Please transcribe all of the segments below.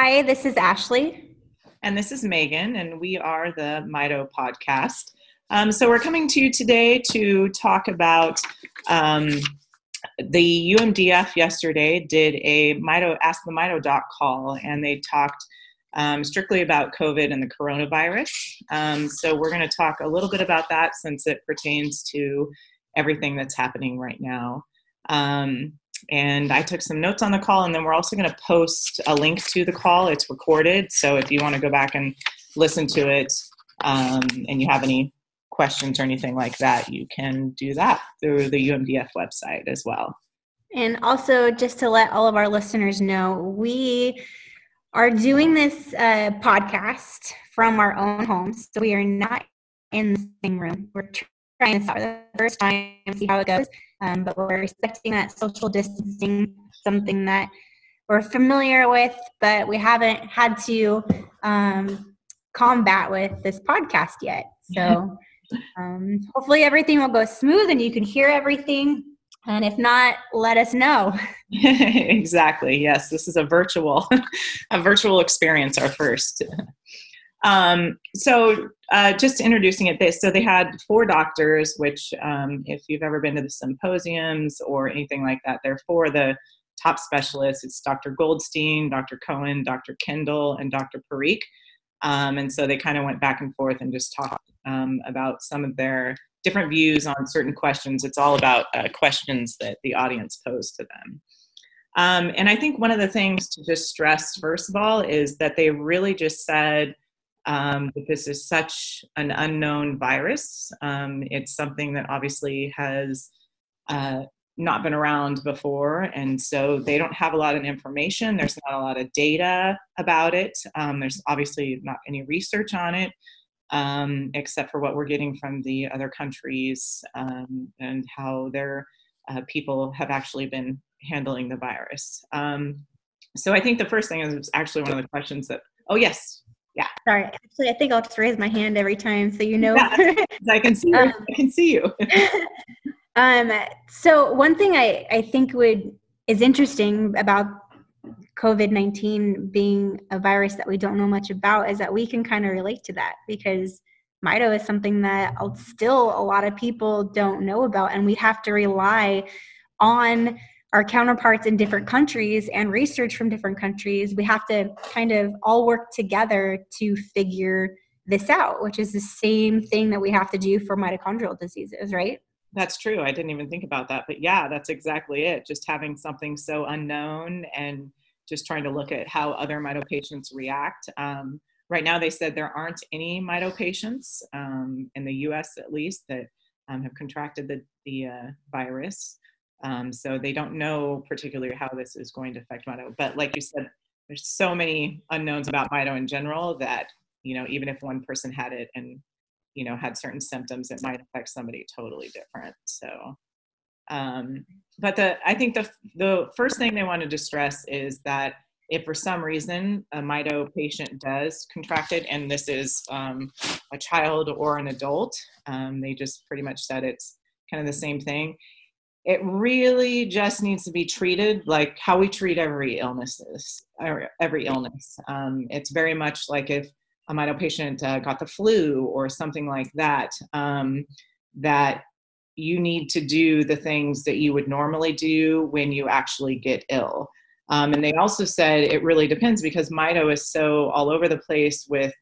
Hi, this is Ashley. And this is Megan, and we are the Mito podcast. Um, so we're coming to you today to talk about um, the UMDF yesterday did a Mito Ask the Mito Doc call, and they talked um, strictly about COVID and the coronavirus. Um, so we're going to talk a little bit about that since it pertains to everything that's happening right now. Um, and I took some notes on the call, and then we're also going to post a link to the call. It's recorded, so if you want to go back and listen to it, um, and you have any questions or anything like that, you can do that through the UMDF website as well. And also, just to let all of our listeners know, we are doing this uh, podcast from our own homes. So we are not in the same room. We're trying this out for the first time, and see how it goes. Um, but we're respecting that social distancing, something that we're familiar with, but we haven't had to um, combat with this podcast yet. So um, hopefully everything will go smooth and you can hear everything. And if not, let us know. exactly. Yes, this is a virtual, a virtual experience. Our first. Um, so uh, just introducing it, they, so they had four doctors, which um, if you've ever been to the symposiums or anything like that, they're four the top specialists. It's Dr. Goldstein, Dr. Cohen, Dr. Kendall, and Dr. Parikh. Um, and so they kind of went back and forth and just talked um, about some of their different views on certain questions. It's all about uh, questions that the audience posed to them. Um, and I think one of the things to just stress, first of all, is that they really just said, um, that this is such an unknown virus. Um, it's something that obviously has uh, not been around before, and so they don't have a lot of information. There's not a lot of data about it. Um, there's obviously not any research on it, um, except for what we're getting from the other countries um, and how their uh, people have actually been handling the virus. Um, so I think the first thing is actually one of the questions that, oh, yes, yeah. Sorry. Actually, I think I'll just raise my hand every time so you know. Yeah, I can see you. Um, I can see you. um, so one thing I, I think would is interesting about COVID nineteen being a virus that we don't know much about is that we can kind of relate to that because Mito is something that still a lot of people don't know about, and we have to rely on our counterparts in different countries and research from different countries, we have to kind of all work together to figure this out, which is the same thing that we have to do for mitochondrial diseases, right? That's true. I didn't even think about that. But yeah, that's exactly it. Just having something so unknown and just trying to look at how other mito patients react. Um, right now, they said there aren't any mito patients um, in the US at least that um, have contracted the, the uh, virus. Um, so they don't know particularly how this is going to affect Mito. But like you said, there's so many unknowns about Mito in general that, you know, even if one person had it and, you know, had certain symptoms, it might affect somebody totally different. So, um, but the, I think the, the first thing they wanted to stress is that if for some reason a Mito patient does contract it, and this is um, a child or an adult, um, they just pretty much said it's kind of the same thing it really just needs to be treated like how we treat every illnesses every illness. Um, it's very much like if a mito patient uh, got the flu or something like that um, that you need to do the things that you would normally do when you actually get ill. Um, and they also said it really depends because mito is so all over the place with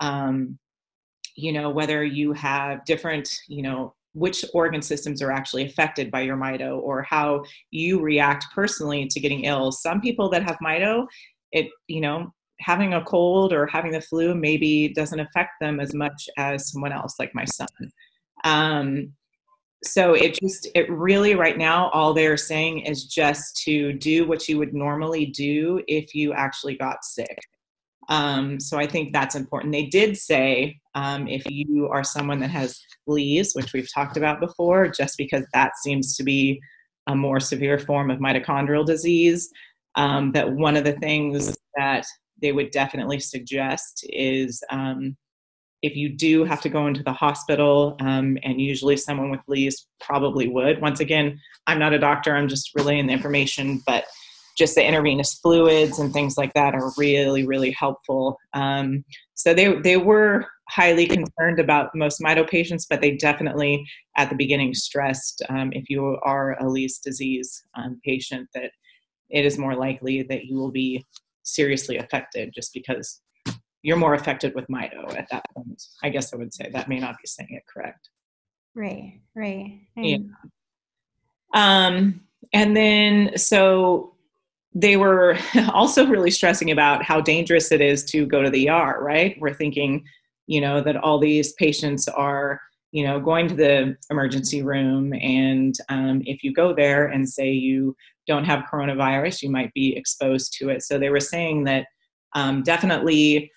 um, you know whether you have different you know which organ systems are actually affected by your mito or how you react personally to getting ill. Some people that have mito it you know having a cold or having the flu maybe doesn't affect them as much as someone else like my son. Um, so it just it really right now all they're saying is just to do what you would normally do if you actually got sick um, so I think that's important. They did say um, if you are someone that has Leigh's, which we've talked about before, just because that seems to be a more severe form of mitochondrial disease, um, that one of the things that they would definitely suggest is um, if you do have to go into the hospital, um, and usually someone with Leigh's probably would. Once again, I'm not a doctor, I'm just relaying the information, but just the intravenous fluids and things like that are really, really helpful. Um, so they, they were highly concerned about most mito patients, but they definitely at the beginning stressed um, if you are a Leigh disease um, patient that it is more likely that you will be seriously affected just because you're more affected with mito at that point. I guess I would say that may not be saying it correct. Right, right. Yeah. Um, and then so they were also really stressing about how dangerous it is to go to the ER, right? We're thinking, you know, that all these patients are, you know, going to the emergency room. And um, if you go there and say you don't have coronavirus, you might be exposed to it. So they were saying that um, definitely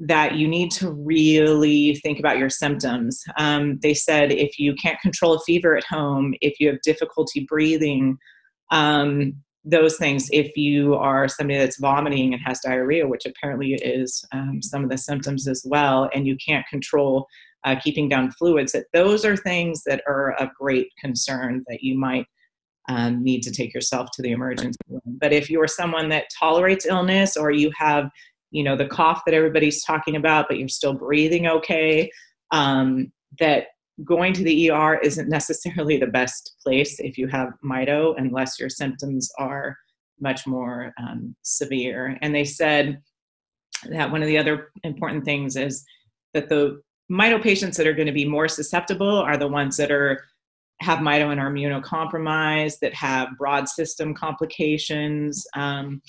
that you need to really think about your symptoms. Um, they said if you can't control a fever at home, if you have difficulty breathing, um, those things, if you are somebody that's vomiting and has diarrhea, which apparently is um, some of the symptoms as well, and you can't control uh, keeping down fluids, that those are things that are of great concern that you might um, need to take yourself to the emergency room. But if you're someone that tolerates illness or you have you know the cough that everybody's talking about but you're still breathing okay um, that going to the er isn't necessarily the best place if you have mito unless your symptoms are much more um, severe. And they said that one of the other important things is that the mito patients that are going to be more susceptible are the ones that are have mito and are immunocompromised, that have broad system complications, um,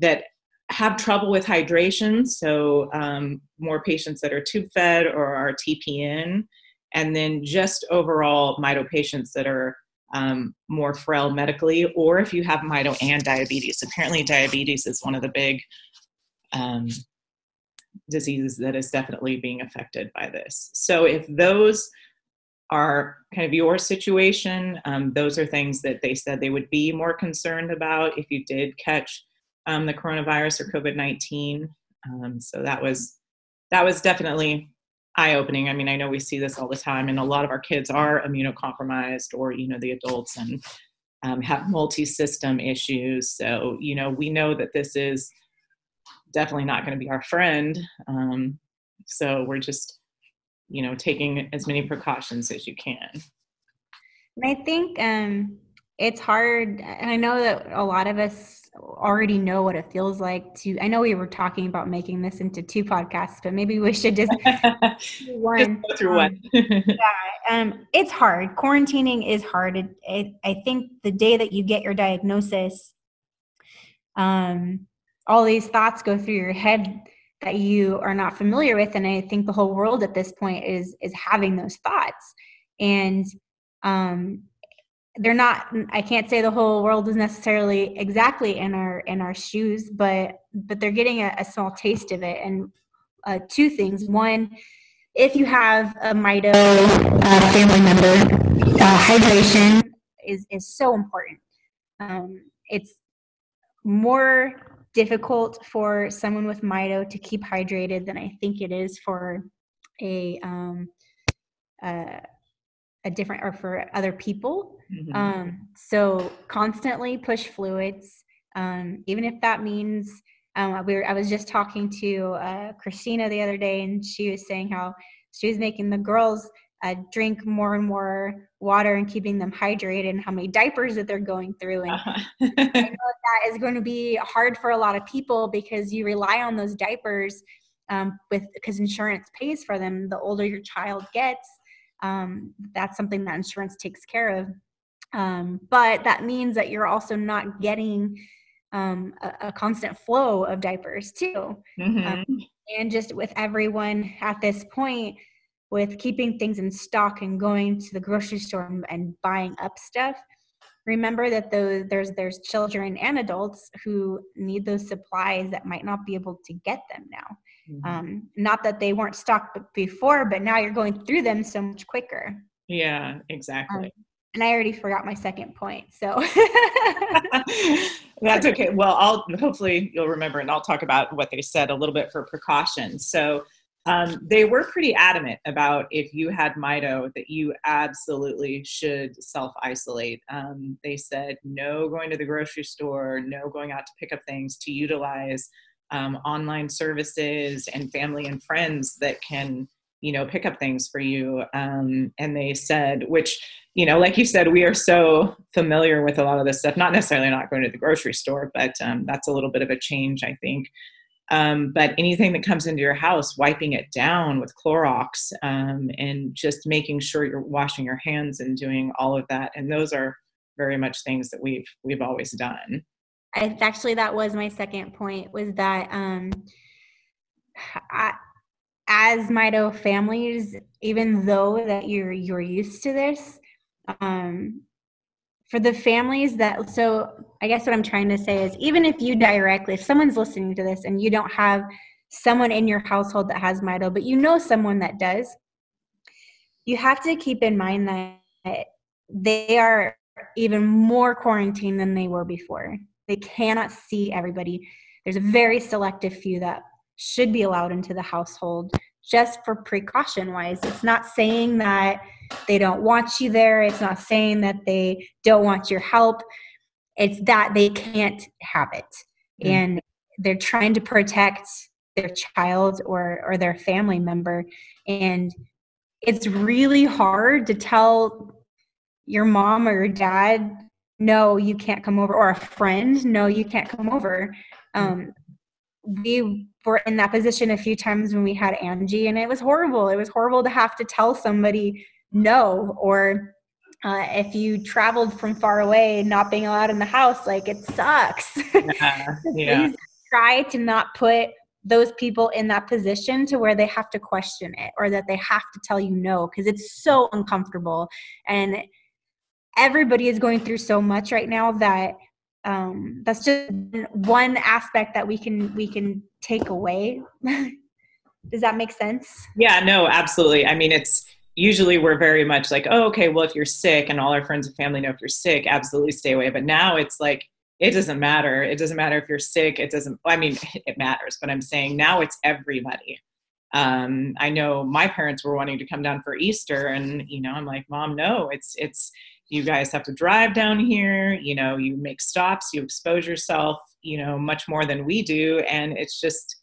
that have trouble with hydration, so um, more patients that are tube fed or are TPN, and then just overall mito patients that are um, more frail medically, or if you have mito and diabetes. Apparently, diabetes is one of the big um, diseases that is definitely being affected by this. So, if those are kind of your situation, um, those are things that they said they would be more concerned about if you did catch um, the coronavirus or COVID nineteen. Um, so that was that was definitely eye opening. I mean, I know we see this all the time, and a lot of our kids are immunocompromised, or you know, the adults and um, have multi system issues. So you know, we know that this is definitely not going to be our friend. Um, so we're just you know taking as many precautions as you can. And I think um, it's hard, and I know that a lot of us already know what it feels like to i know we were talking about making this into two podcasts but maybe we should just one. Just go through one. Yeah um it's hard. Quarantining is hard. It, it, i think the day that you get your diagnosis um all these thoughts go through your head that you are not familiar with and i think the whole world at this point is is having those thoughts. And um they're not i can't say the whole world is necessarily exactly in our in our shoes but but they're getting a, a small taste of it. And uh, two things. One if you have a mito uh, family member uh, hydration is is so important. Um, it's more difficult for someone with mito to keep hydrated than i think it is for a um, uh, a different or for other people. Mm-hmm. Um, so constantly push fluids, um, even if that means um, we were, I was just talking to uh, Christina the other day, and she was saying how she was making the girls uh, drink more and more water and keeping them hydrated, and how many diapers that they're going through. And uh-huh. I know that is going to be hard for a lot of people because you rely on those diapers um, with because insurance pays for them. The older your child gets, um, that's something that insurance takes care of. Um, but that means that you're also not getting um, a, a, constant flow of diapers too. Mm-hmm. Um, and just with everyone at this point, with keeping things in stock and going to the grocery store and, and buying up stuff, remember that those, there's there's children and adults who need those supplies that might not be able to get them now. Mm-hmm. Um, not that they weren't stocked before, but now you're going through them so much quicker. Yeah, exactly. Um, and I already forgot my second point, so that's okay. Well, I'll hopefully you'll remember, and I'll talk about what they said a little bit for precautions. So Um, they were pretty adamant about if you had Mito that you absolutely should self isolate. Um, they said no going to the grocery store, no going out to pick up things, to utilize um, online services and family and friends that can you know pick up things for you. Um, and they said which you know like you said we are so familiar with a lot of this stuff not necessarily not going to the grocery store but um, that's a little bit of a change i think. Um, but anything that comes into your house wiping it down with clorox um, and just making sure you're washing your hands and doing all of that. And those are very much things that we've we've always done I, actually that was my second point was that um I, as Mito families, even though that you're you're used to this, um, for the families that so I guess what I'm trying to say is even if you directly, if someone's listening to this and you don't have someone in your household that has Mito, but you know someone that does, you have to keep in mind that they are even more quarantined than they were before. They cannot see everybody. There's a very selective few that should be allowed into the household just for precaution wise. It's not saying that they don't want you there, it's not saying that they don't want your help. It's that they can't have it. Mm-hmm. And they're trying to protect their child or or their family member and it's really hard to tell your mom or your dad no you can't come over or a friend no you can't come over um, we were in that position a few times when we had Angie, and it was horrible. It was horrible to have to tell somebody no, or uh, if you traveled from far away, not being allowed in the house, like it sucks. Yeah, yeah. try to not put those people in that position to where they have to question it or that they have to tell you no because it's so uncomfortable and everybody is going through so much right now that um, that's just one aspect that we can we can take away. Does that make sense? Yeah no absolutely. I mean it's usually we're very much like oh okay well if you're sick and all our friends and family know if you're sick absolutely stay away. But now it's like it doesn't matter. It doesn't matter if you're sick. It doesn't i mean it matters but i'm saying now it's everybody. Um, i know my parents were wanting to come down for easter and you know i'm like mom no it's it's you guys have to drive down here you know you make stops you expose yourself you know much more than we do. And it's just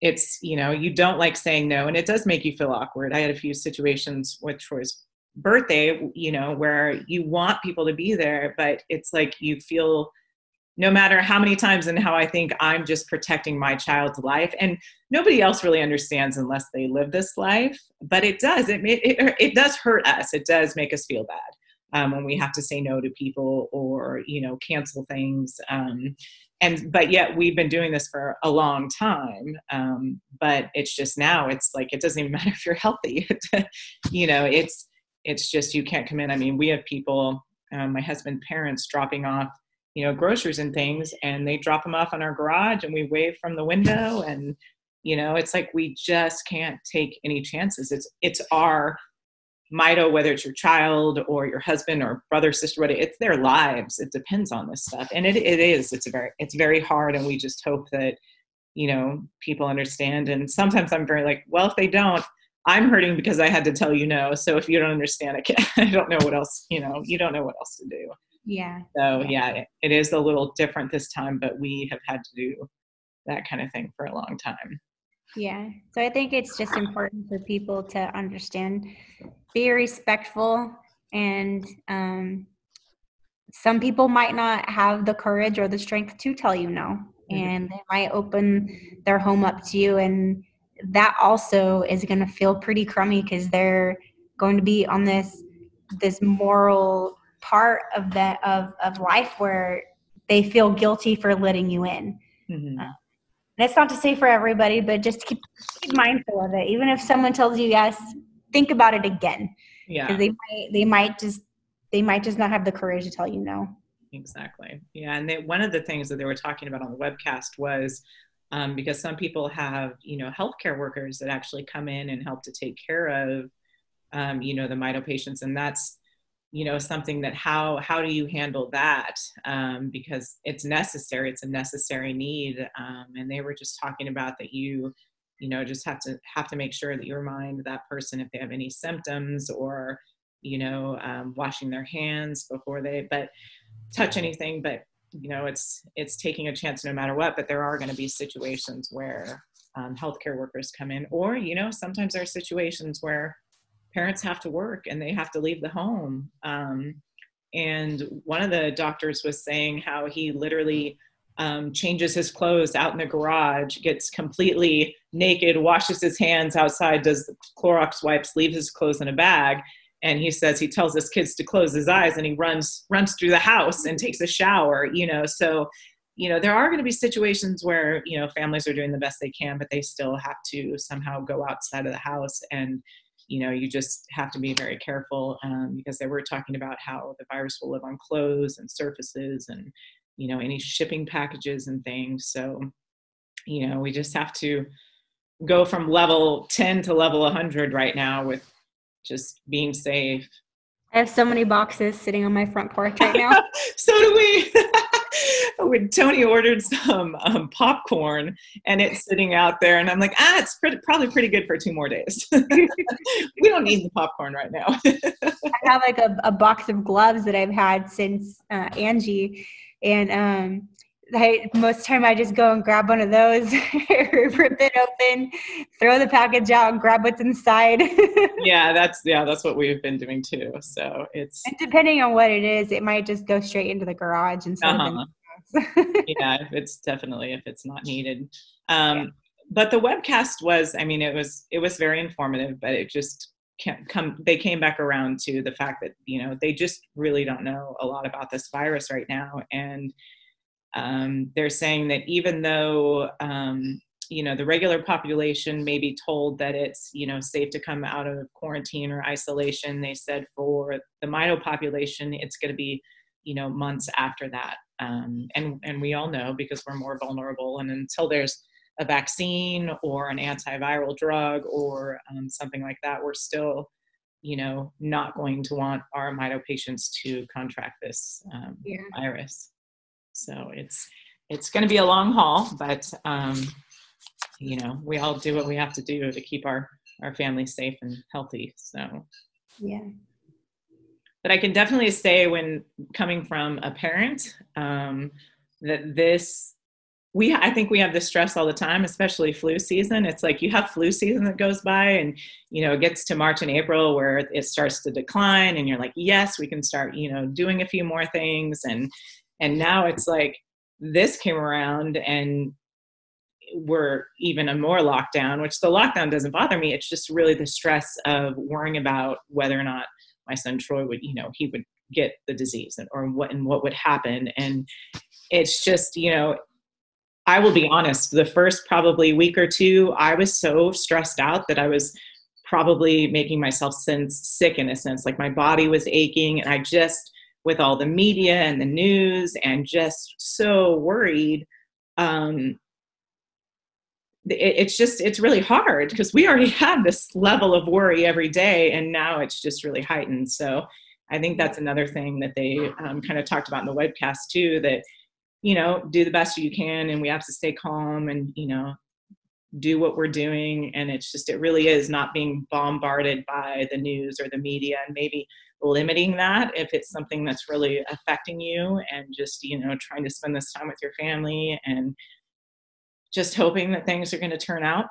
it's you know you don't like saying no. And it does make you feel awkward. I had a few situations with troy's birthday you know where you want people to be there but it's like you feel no matter how many times and how i think i'm just protecting my child's life and nobody else really understands unless they live this life but it does it, it, it does hurt us. It does make us feel bad um, when we have to say no to people or you know cancel things um, and but yet we've been doing this for a long time um, but it's just now it's like it doesn't even matter if you're healthy. You know it's it's just you can't come in. I mean we have people um, my husband's parents dropping off you know groceries and things and they drop them off in our garage and we wave from the window and you know it's like we just can't take any chances. It's it's our Mito, whether it's your child or your husband or brother, sister, whatever, it's their lives. It depends on this stuff. And it, it is, it's very, it's very hard. And we just hope that, you know, people understand. And sometimes I'm very like, well, if they don't, I'm hurting because I had to tell you no. So if you don't understand, I, can't, I don't know what else, you know, you don't know what else to do. Yeah. So yeah, it, it is a little different this time, but we have had to do that kind of thing for a long time. Yeah. So I think it's just important for people to understand, be respectful, and um, some people might not have the courage or the strength to tell you no, mm-hmm. and they might open their home up to you, and that also is going to feel pretty crummy because they're going to be on this this moral part of that of of life where they feel guilty for letting you in. Mm-hmm. Uh, and it's not to say for everybody, but just keep, keep mindful of it. Even if someone tells you yes, think about it again. Yeah. They might they might just they might just not have the courage to tell you no. Exactly. Yeah. And they, one of the things that they were talking about on the webcast was um, because some people have, you know, healthcare workers that actually come in and help to take care of, um, you know, the mito patients. And that's you know something that how how do you handle that? Um, because it's necessary it's a necessary need um, and they were just talking about that you you know just have to have to make sure that you remind that person if they have any symptoms or you know um, washing their hands before they but touch anything but you know it's it's taking a chance no matter what but there are going to be situations where um, healthcare workers come in or you know sometimes there are situations where parents have to work and they have to leave the home um, and one of the doctors was saying how he literally um, changes his clothes out in the garage, gets completely naked, washes his hands outside, does the Clorox wipes, leaves his clothes in a bag. And he says he tells his kids to close his eyes and he runs runs through the house and takes a shower, you know. So, you know, there are going to be situations where, you know, families are doing the best they can, but they still have to somehow go outside of the house and you know you just have to be very careful um, because they were talking about how the virus will live on clothes and surfaces and you know any shipping packages and things. So you know we just have to go from level 10 to level 100 right now with just being safe. I have so many boxes sitting on my front porch right now. So do we when Tony ordered some um, popcorn and it's sitting out there, and I'm like, ah, it's pretty, probably pretty good for two more days. we don't need the popcorn right now. I have like a, a, box of gloves that I've had since uh, Angie, and um, I, most time I just go and grab one of those, rip it open, throw the package out, and grab what's inside. yeah, that's yeah, that's what we've been doing too. So it's and depending on what it is, it might just go straight into the garage instead uh-huh. yeah, it's definitely if it's not needed. Um, yeah. But the webcast was, I mean, it was it was very informative, but it just can't come they came back around to the fact that you know they just really don't know a lot about this virus right now and um, they're saying that even though um, you know the regular population may be told that it's you know safe to come out of quarantine or isolation they said for the mito population it's going to be you know months after that um, and and we all know because we're more vulnerable and until there's a vaccine or an antiviral drug or um, something like that, we're still, you know, not going to want our mito patients to contract this um, yeah. virus. So it's it's going to be a long haul, but um, you know, we all do what we have to do to keep our our families safe and healthy. So yeah. But I can definitely say, when coming from a parent, um, that this we i think we have the stress all the time especially flu season. It's like you have flu season that goes by and you know it gets to march and april where it starts to decline and you're like yes we can start you know doing a few more things. And and now it's like this came around and we're even a more lockdown which the lockdown doesn't bother me. It's just really the stress of worrying about whether or not my son troy would you know he would get the disease and, or what and what would happen and it's just you know I will be honest, the first probably week or two, I was so stressed out that I was probably making myself sense sick in a sense. Like my body was aching, and I just, with all the media and the news, and just so worried. Um, it's just it's really hard because we already have this level of worry every day, and now it's just really heightened. So I think that's another thing that they um, kind of talked about in the webcast too. That you know do the best you can and we have to stay calm and you know do what we're doing and it's just it really is not being bombarded by the news or the media and maybe limiting that if it's something that's really affecting you and just you know trying to spend this time with your family and just hoping that things are going to turn out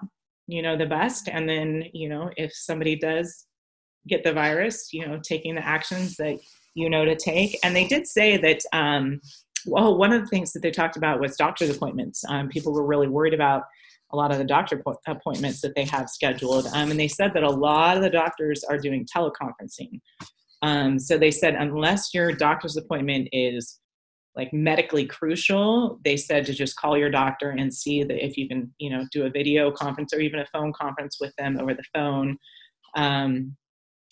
you know the best and then you know if somebody does get the virus you know taking the actions that you know to take and they did say that um well, one of the things that they talked about was doctor's appointments. Um, people were really worried about a lot of the doctor appointments that they have scheduled. Um, and they said that a lot of the doctors are doing teleconferencing. Um, so they said, unless your doctor's appointment is like medically crucial, they said to just call your doctor and see that if you can, you know, do a video conference or even a phone conference with them over the phone. Um,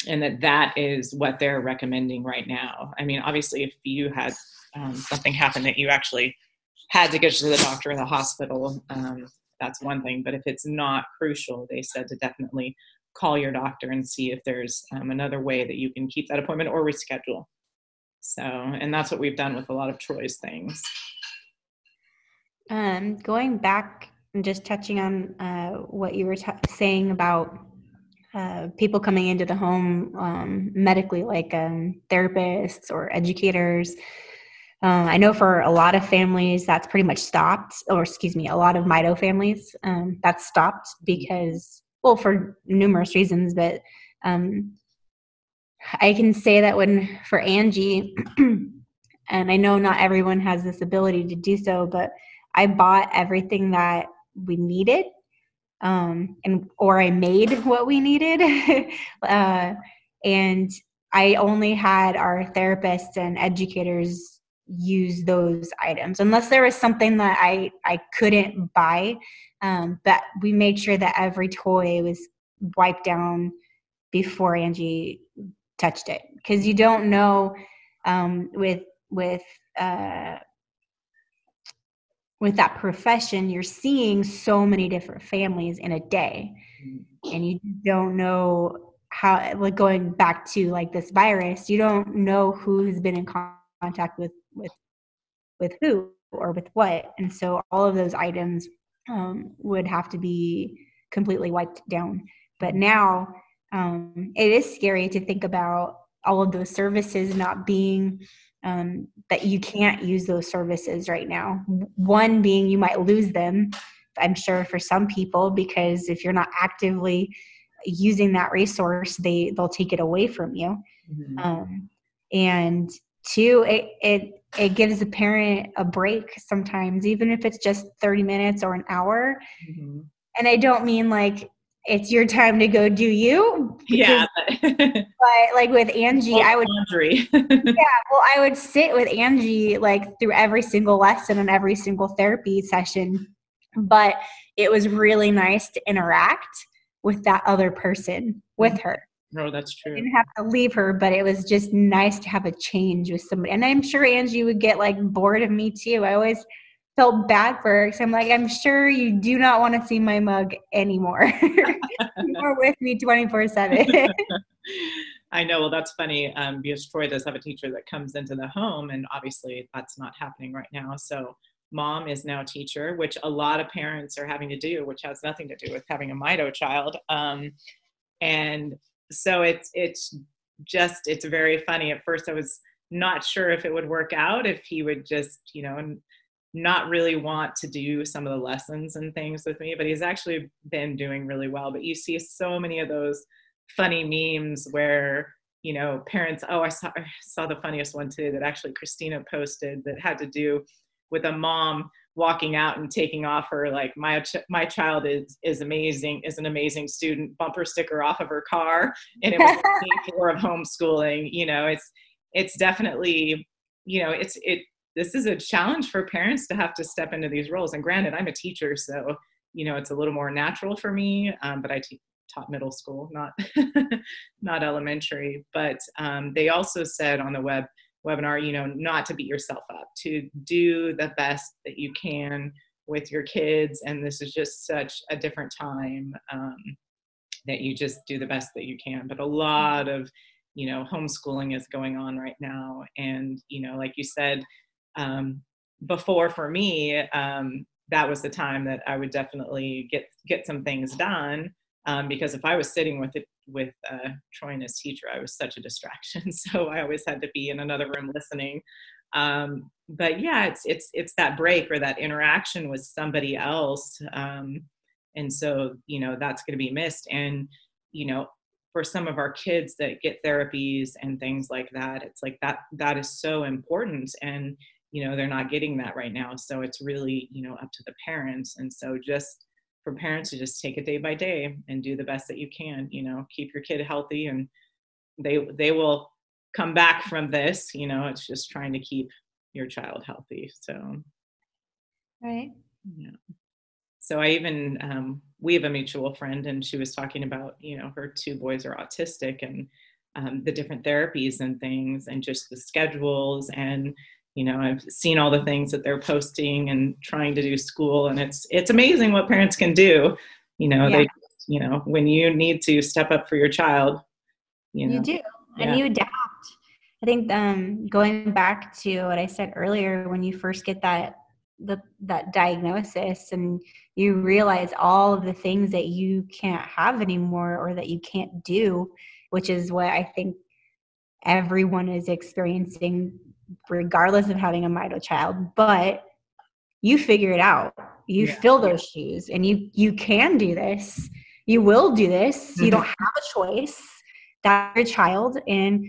and that that is what they're recommending right now. I mean, obviously, if you had um, something happen that you actually had to get to the doctor in the hospital, um, that's one thing. But if it's not crucial, they said to definitely call your doctor and see if there's um, another way that you can keep that appointment or reschedule. So, and that's what we've done with a lot of Troy's things. Um, going back and just touching on uh, what you were t- saying about uh, people coming into the home um, medically, like um, therapists or educators. Um, I know for a lot of families that's pretty much stopped, or excuse me, a lot of Mito families um, that's stopped because, well, for numerous reasons, but um, I can say that when for Angie, and I know not everyone has this ability to do so, but I bought everything that we needed um, and or I made what we needed. uh, and I only had our therapists and educators use those items unless there was something that I I couldn't buy. Um, but we made sure that every toy was wiped down before Angie touched it because you don't know um, with with uh, with that profession you're seeing so many different families in a day. And you don't know how like going back to like this virus you don't know who's been in contact with with with who or with what. And so all of those items um, would have to be completely wiped down. But now um, it is scary to think about all of those services not being um, that you can't use those services right now. One being you might lose them, I'm sure for some people, because if you're not actively using that resource, they they'll take it away from you. Mm-hmm. Um, and two, it it it gives a parent a break sometimes, even if it's just 30 minutes or an hour. Mm-hmm. And I don't mean like it's your time to go do you. yeah. but like with Angie, I would laundry. yeah, well, I would sit with Angie like through every single lesson and every single therapy session. But it was really nice to interact with that other person with mm-hmm. her. No, that's true. I didn't have to leave her, but it was just nice to have a change with somebody. And I'm sure Angie would get like bored of me too. I always felt bad for her because I'm like, I'm sure you do not want to see my mug anymore. You're with me 24 7. I know. Well, that's funny um, because Troy does have a teacher that comes into the home, and obviously that's not happening right now. So, mom is now a teacher, which a lot of parents are having to do, which has nothing to do with having a Mito child. Um, and so it's it's just it's very funny. At first, I was not sure if it would work out if he would just you know not really want to do some of the lessons and things with me, but he's actually been doing really well. But you see so many of those funny memes where you know parents oh I saw I saw the funniest one today that actually Christina posted that had to do with a mom walking out and taking off her like my my child is is amazing is an amazing student bumper sticker off of her car and it was the of homeschooling you know it's it's definitely you know it's it this is a challenge for parents to have to step into these roles. And granted, I'm a teacher, so you know it's a little more natural for me. Um, but I te- taught middle school, not not elementary. But um, they also said on the web webinar, you know, not to beat yourself up, to do the best that you can with your kids. And this is just such a different time um, that you just do the best that you can. But a lot of you know homeschooling is going on right now and you know like you said um, before for me um, that was the time that i would definitely get get some things done um, because if i was sitting with it with uh, troy and his teacher i was such a distraction. So i always had to be in another room listening. Um, but yeah it's it's it's that break or that interaction with somebody else um, and so you know that's going to be missed. And you know for some of our kids that get therapies and things like that it's like that that is so important. And you know they're not getting that right now so it's really you know up to the parents and so just for parents to just take it day by day and do the best that you can you know keep your kid healthy and they they will come back from this you know it's just trying to keep your child healthy so. Right. Yeah. So i even um, we have a mutual friend and she was talking about you know her two boys are autistic and um, the different therapies and things and just the schedules and you know i've seen all the things that they're posting and trying to do school and it's it's amazing what parents can do you know yeah. they you know when you need to step up for your child you know you do and yeah. you adapt i think um going back to what i said earlier when you first get that the, that diagnosis and you realize all of the things that you can't have anymore or that you can't do which is what i think everyone is experiencing regardless of having a mito child but you figure it out. You yeah. fill those shoes and you you can do this. You will do this. Mm-hmm. you don't have a choice. That's your child and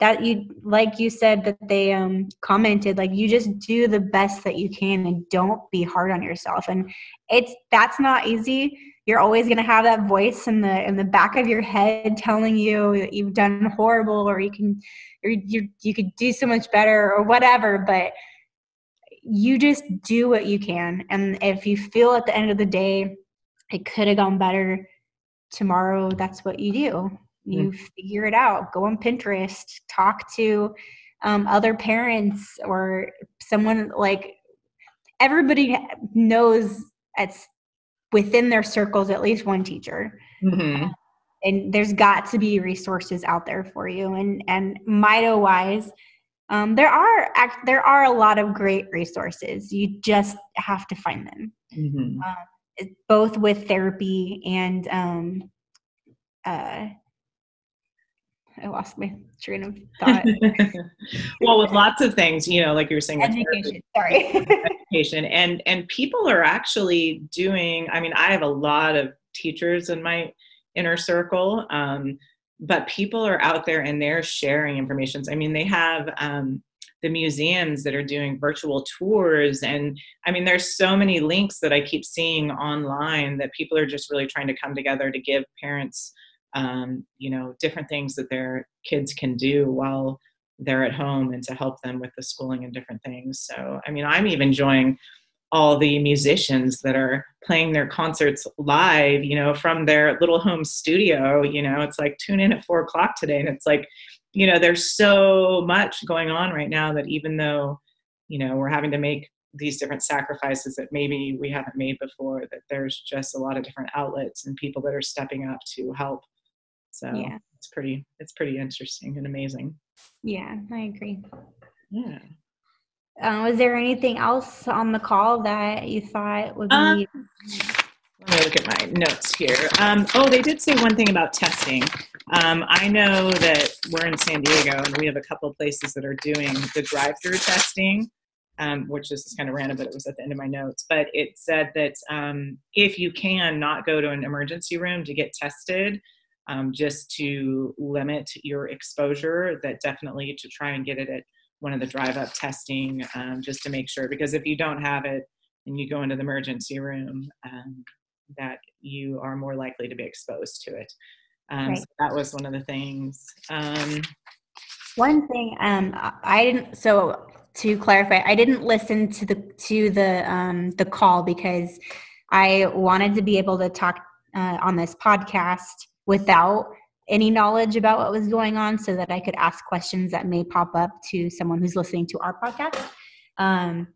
that you like you said that they um commented like you just do the best that you can and don't be hard on yourself. And it's that's not easy you're always going to have that voice in the in the back of your head telling you that you've done horrible or you can or you you could do so much better or whatever but you just do what you can. And if you feel at the end of the day it could have gone better tomorrow that's what you do. You mm. figure it out. Go on pinterest. Talk to um, other parents or someone like everybody knows it's within their circles at least one teacher mm-hmm. and there's got to be resources out there for you and and mito wise um, there are there are a lot of great resources you just have to find them mm-hmm. uh, both with therapy and um, uh, I lost my train of thought. well, with lots of things, you know, like you were saying, education. Sorry, education, and and people are actually doing. I mean, I have a lot of teachers in my inner circle, um, but people are out there and they're sharing information. I mean, they have. Um, the museums that are doing virtual tours and i mean there's so many links that i keep seeing online that people are just really trying to come together to give parents um, you know different things that their kids can do while they're at home and to help them with the schooling and different things. So i mean i'm even enjoying all the musicians that are playing their concerts live you know from their little home studio you know it's like tune in at four o'clock today. And it's like you know there's so much going on right now that even though you know we're having to make these different sacrifices that maybe we haven't made before that there's just a lot of different outlets and people that are stepping up to help. So yeah. It's pretty it's pretty interesting and amazing. Yeah, I agree. Yeah. Uh, was there anything else on the call that you thought would be? Um, let me look at my notes here. Um, oh, they did say one thing about testing. Um, I know that we're in San Diego and we have a couple places that are doing the drive-through testing, um, which is kind of random, but it was at the end of my notes. But it said that um, if you can not go to an emergency room to get tested, um, just to limit your exposure, that definitely to try and get it at one of the drive up testing um, just to make sure. Because if you don't have it and you go into the emergency room, um, that you are more likely to be exposed to it. Um, right. So that was one of the things. Um, one thing um, I didn't. So to clarify, I didn't listen to the to the um, the call because I wanted to be able to talk uh, on this podcast without any knowledge about what was going on so that I could ask questions that may pop up to someone who's listening to our podcast. Um,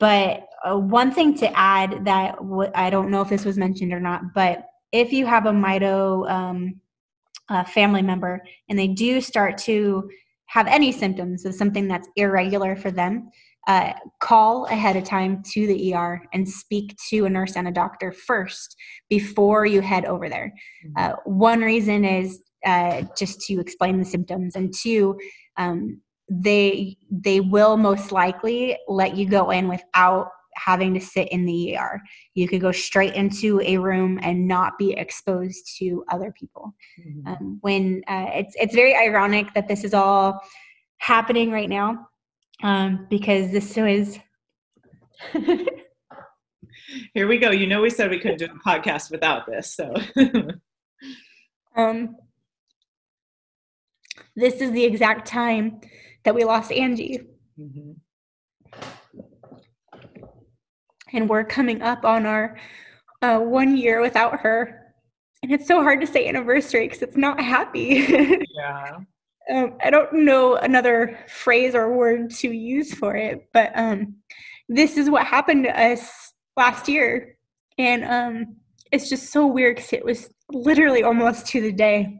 but uh, one thing to add that I don't know if this was mentioned or not, but if you have a Mito um, family member and they do start to have any symptoms of something that's irregular for them, uh, call ahead of time to the ER and speak to a nurse and a doctor first before you head over there. Mm-hmm. Uh, one reason is uh, just to explain the symptoms, and two, um, they they will most likely let you go in without having to sit in the ER. You could go straight into a room and not be exposed to other people. Mm-hmm. Um, when uh, it's it's very ironic that this is all happening right now um, because this is. Here we go. You know, we said we couldn't do a podcast without this, so. um, this is the exact time that we lost Angie. Mm-hmm. And we're coming up on our uh, one year without her. And it's so hard to say anniversary because it's not happy. yeah um, I don't know another phrase or word to use for it, but um, this is what happened to us last year, and um, it's just so weird because it was literally almost to the day.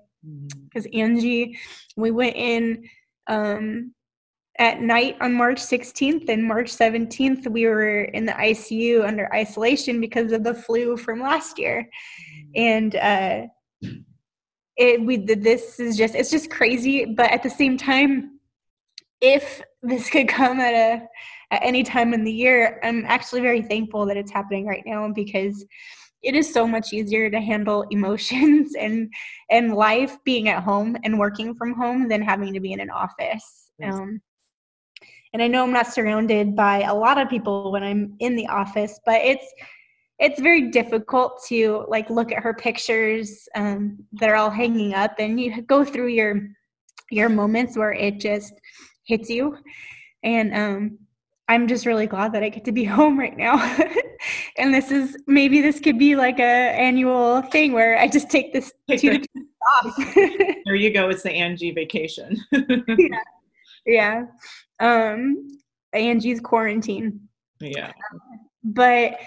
Because mm-hmm. Angie, we went in um, at night on March 16th and March 17th, we were in the ICU under isolation because of the flu from last year. And uh, it we this is just it's just crazy, but at the same time, if this could come at a at any time in the year, I'm actually very thankful that it's happening right now because it is so much easier to handle emotions and and life being at home and working from home than having to be in an office. Um, and I know I'm not surrounded by a lot of people when I'm in the office, but it's it's very difficult to like look at her pictures um, that are all hanging up, and you go through your your moments where it just hits you. And um, I'm just really glad that I get to be home right now. and this is maybe this could be like a annual thing where I just take this two off. there you go. It's the Angie vacation. yeah. Yeah. Um, Angie's quarantine. Yeah. But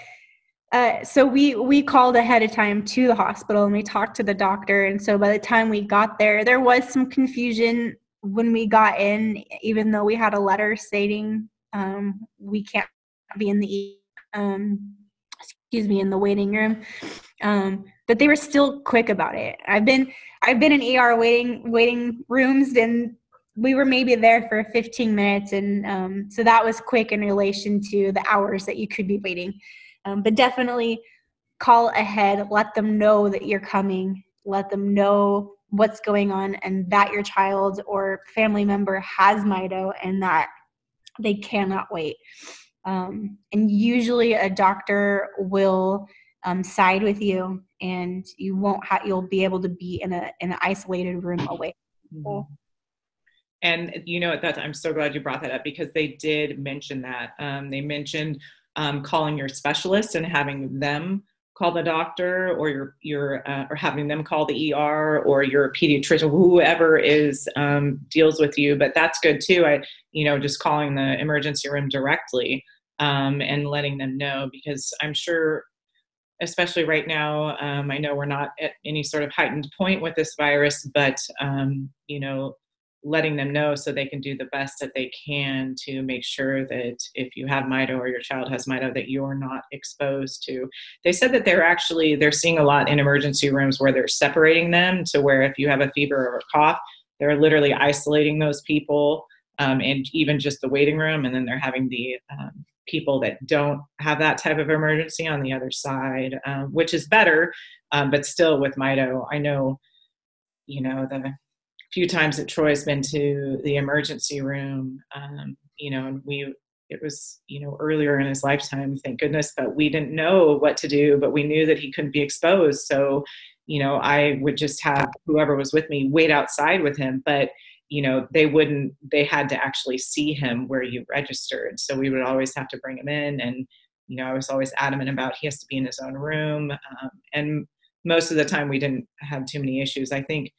uh, so we we called ahead of time to the hospital and we talked to the doctor. And so by the time we got there there was some confusion when we got in even though we had a letter stating um, we can't be in the um, excuse me in the waiting room. Um, but they were still quick about it. I've been i've been in er waiting waiting rooms and we were maybe there for 15 minutes and um, so that was quick in relation to the hours that you could be waiting um, but definitely call ahead let them know that you're coming let them know what's going on and that your child or family member has mito and that they cannot wait. Um, and usually a doctor will um, side with you and you won't have you'll be able to be in a in an isolated room away. Mm-hmm. and you know at that i'm so glad you brought that up because they did mention that. Um, they mentioned um, calling your specialist and having them call the doctor or your your uh, or having them call the ER or your pediatrician whoever is um, deals with you. But that's good too. I you know just calling the emergency room directly um, and letting them know because I'm sure especially right now um, I know we're not at any sort of heightened point with this virus but um, you know letting them know so they can do the best that they can to make sure that if you have mito or your child has mito that you're not exposed to they said that they're actually they're seeing a lot in emergency rooms where they're separating them to where if you have a fever or a cough they're literally isolating those people um, and even just the waiting room and then they're having the um, people that don't have that type of emergency on the other side um, which is better um, but still with mito i know you know the few times that Troy's been to the emergency room, um, you know, and we, it was, you know, earlier in his lifetime, thank goodness, but we didn't know what to do, but we knew that he couldn't be exposed. So, you know, I would just have whoever was with me wait outside with him, but, you know, they wouldn't, they had to actually see him where you registered. So we would always have to bring him in. And, you know, I was always adamant about he has to be in his own room. Um, and most of the time we didn't have too many issues. I think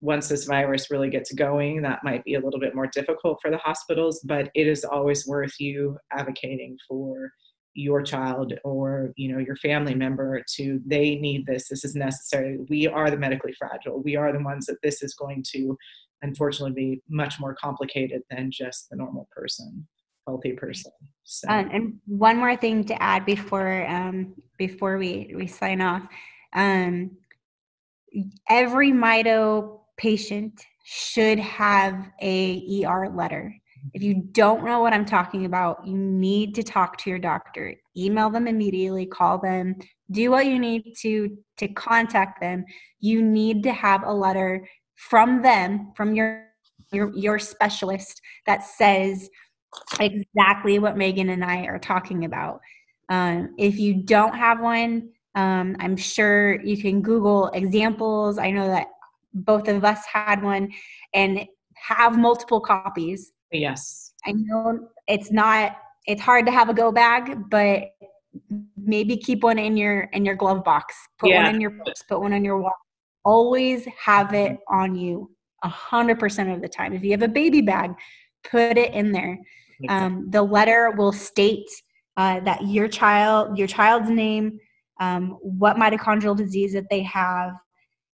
once this virus really gets going, that might be a little bit more difficult for the hospitals, but it is always worth you advocating for your child or you know your family member to they need this this is necessary. We are the medically fragile. We are the ones that this is going to unfortunately be much more complicated than just the normal person healthy person. So. Um, and one more thing to add before um, before we we sign off. Um, every mito patient should have a ER letter. If you don't know what I'm talking about, you need to talk to your doctor. Email them immediately, call them, do what you need to to contact them. You need to have a letter from them, from your your, your specialist that says exactly what Megan and I are talking about. Um, if you don't have one, um, I'm sure you can Google examples. I know that both of us had one and have multiple copies. Yes. I know it's not it's hard to have a go bag, but maybe keep one in your in your glove box. Put yeah. one in your purse, put one in your wallet. Always have it on you a hundred percent of the time. If you have a baby bag, put it in there. Um, the letter will state uh, that your child, your child's name, um, what mitochondrial disease that they have,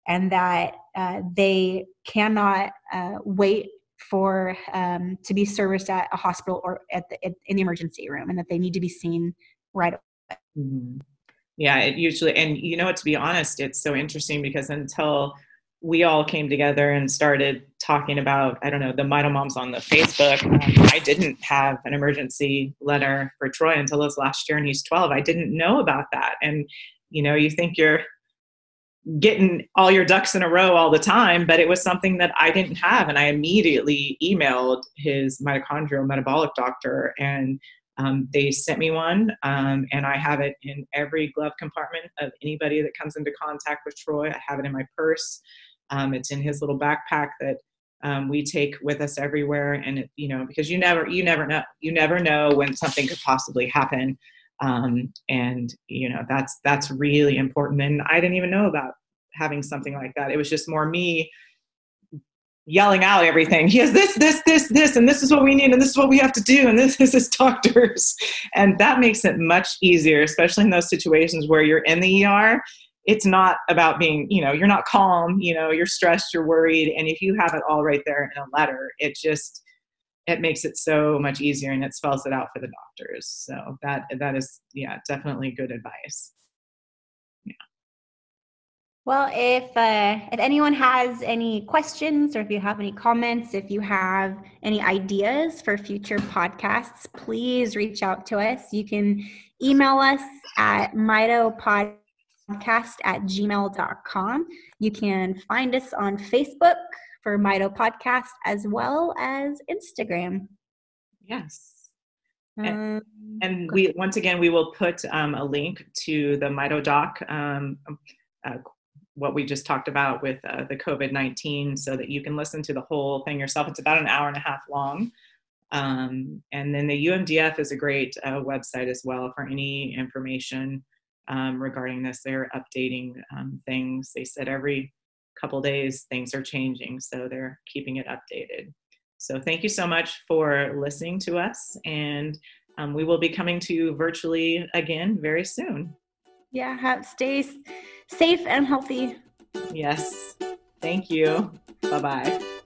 and that uh, they cannot uh, wait for um, to be serviced at a hospital or at the, in the emergency room, and that they need to be seen right away. Mm-hmm. Yeah, it usually, and you know, to be honest, it's so interesting because until we all came together and started talking about i don't know the mito moms on the facebook um, i didn't have an emergency letter for troy until his last year and he's 12 i didn't know about that and you know you think you're getting all your ducks in a row all the time but it was something that i didn't have and i immediately emailed his mitochondrial metabolic doctor and um, they sent me one um, and i have it in every glove compartment of anybody that comes into contact with troy. I have it in my purse. Um, it's in his little backpack that um, we take with us everywhere, and it, you know because you never you never know you never know when something could possibly happen, um, and you know that's that's really important. And I didn't even know about having something like that. It was just more me yelling out everything. He has this, this, this, this, and this is what we need, and this is what we have to do, and this is doctors. And that makes it much easier, especially in those situations where you're in the ER it's not about being you know you're not calm you know you're stressed you're worried and if you have it all right there in a letter it just it makes it so much easier and it spells it out for the doctors. So that that is yeah definitely good advice. Yeah. Well if uh, if anyone has any questions or if you have any comments if you have any ideas for future podcasts please reach out to us. You can email us at mitopod podcast at gmail.com. You can find us on Facebook for Mito Podcast as well as Instagram. Yes. Um, and, we once again we will put um, a link to the Mito doc, um, uh, what we just talked about with uh, the COVID nineteen, so that you can listen to the whole thing yourself. It's about an hour and a half long. Um, and then the UMDF is a great uh, website as well for any information um, regarding this. They're updating um, things. They said every couple days things are changing, so they're keeping it updated. So thank you so much for listening to us, and um, we will be coming to you virtually again very soon. Yeah, have stay safe and healthy. Yes. Thank you. Bye bye.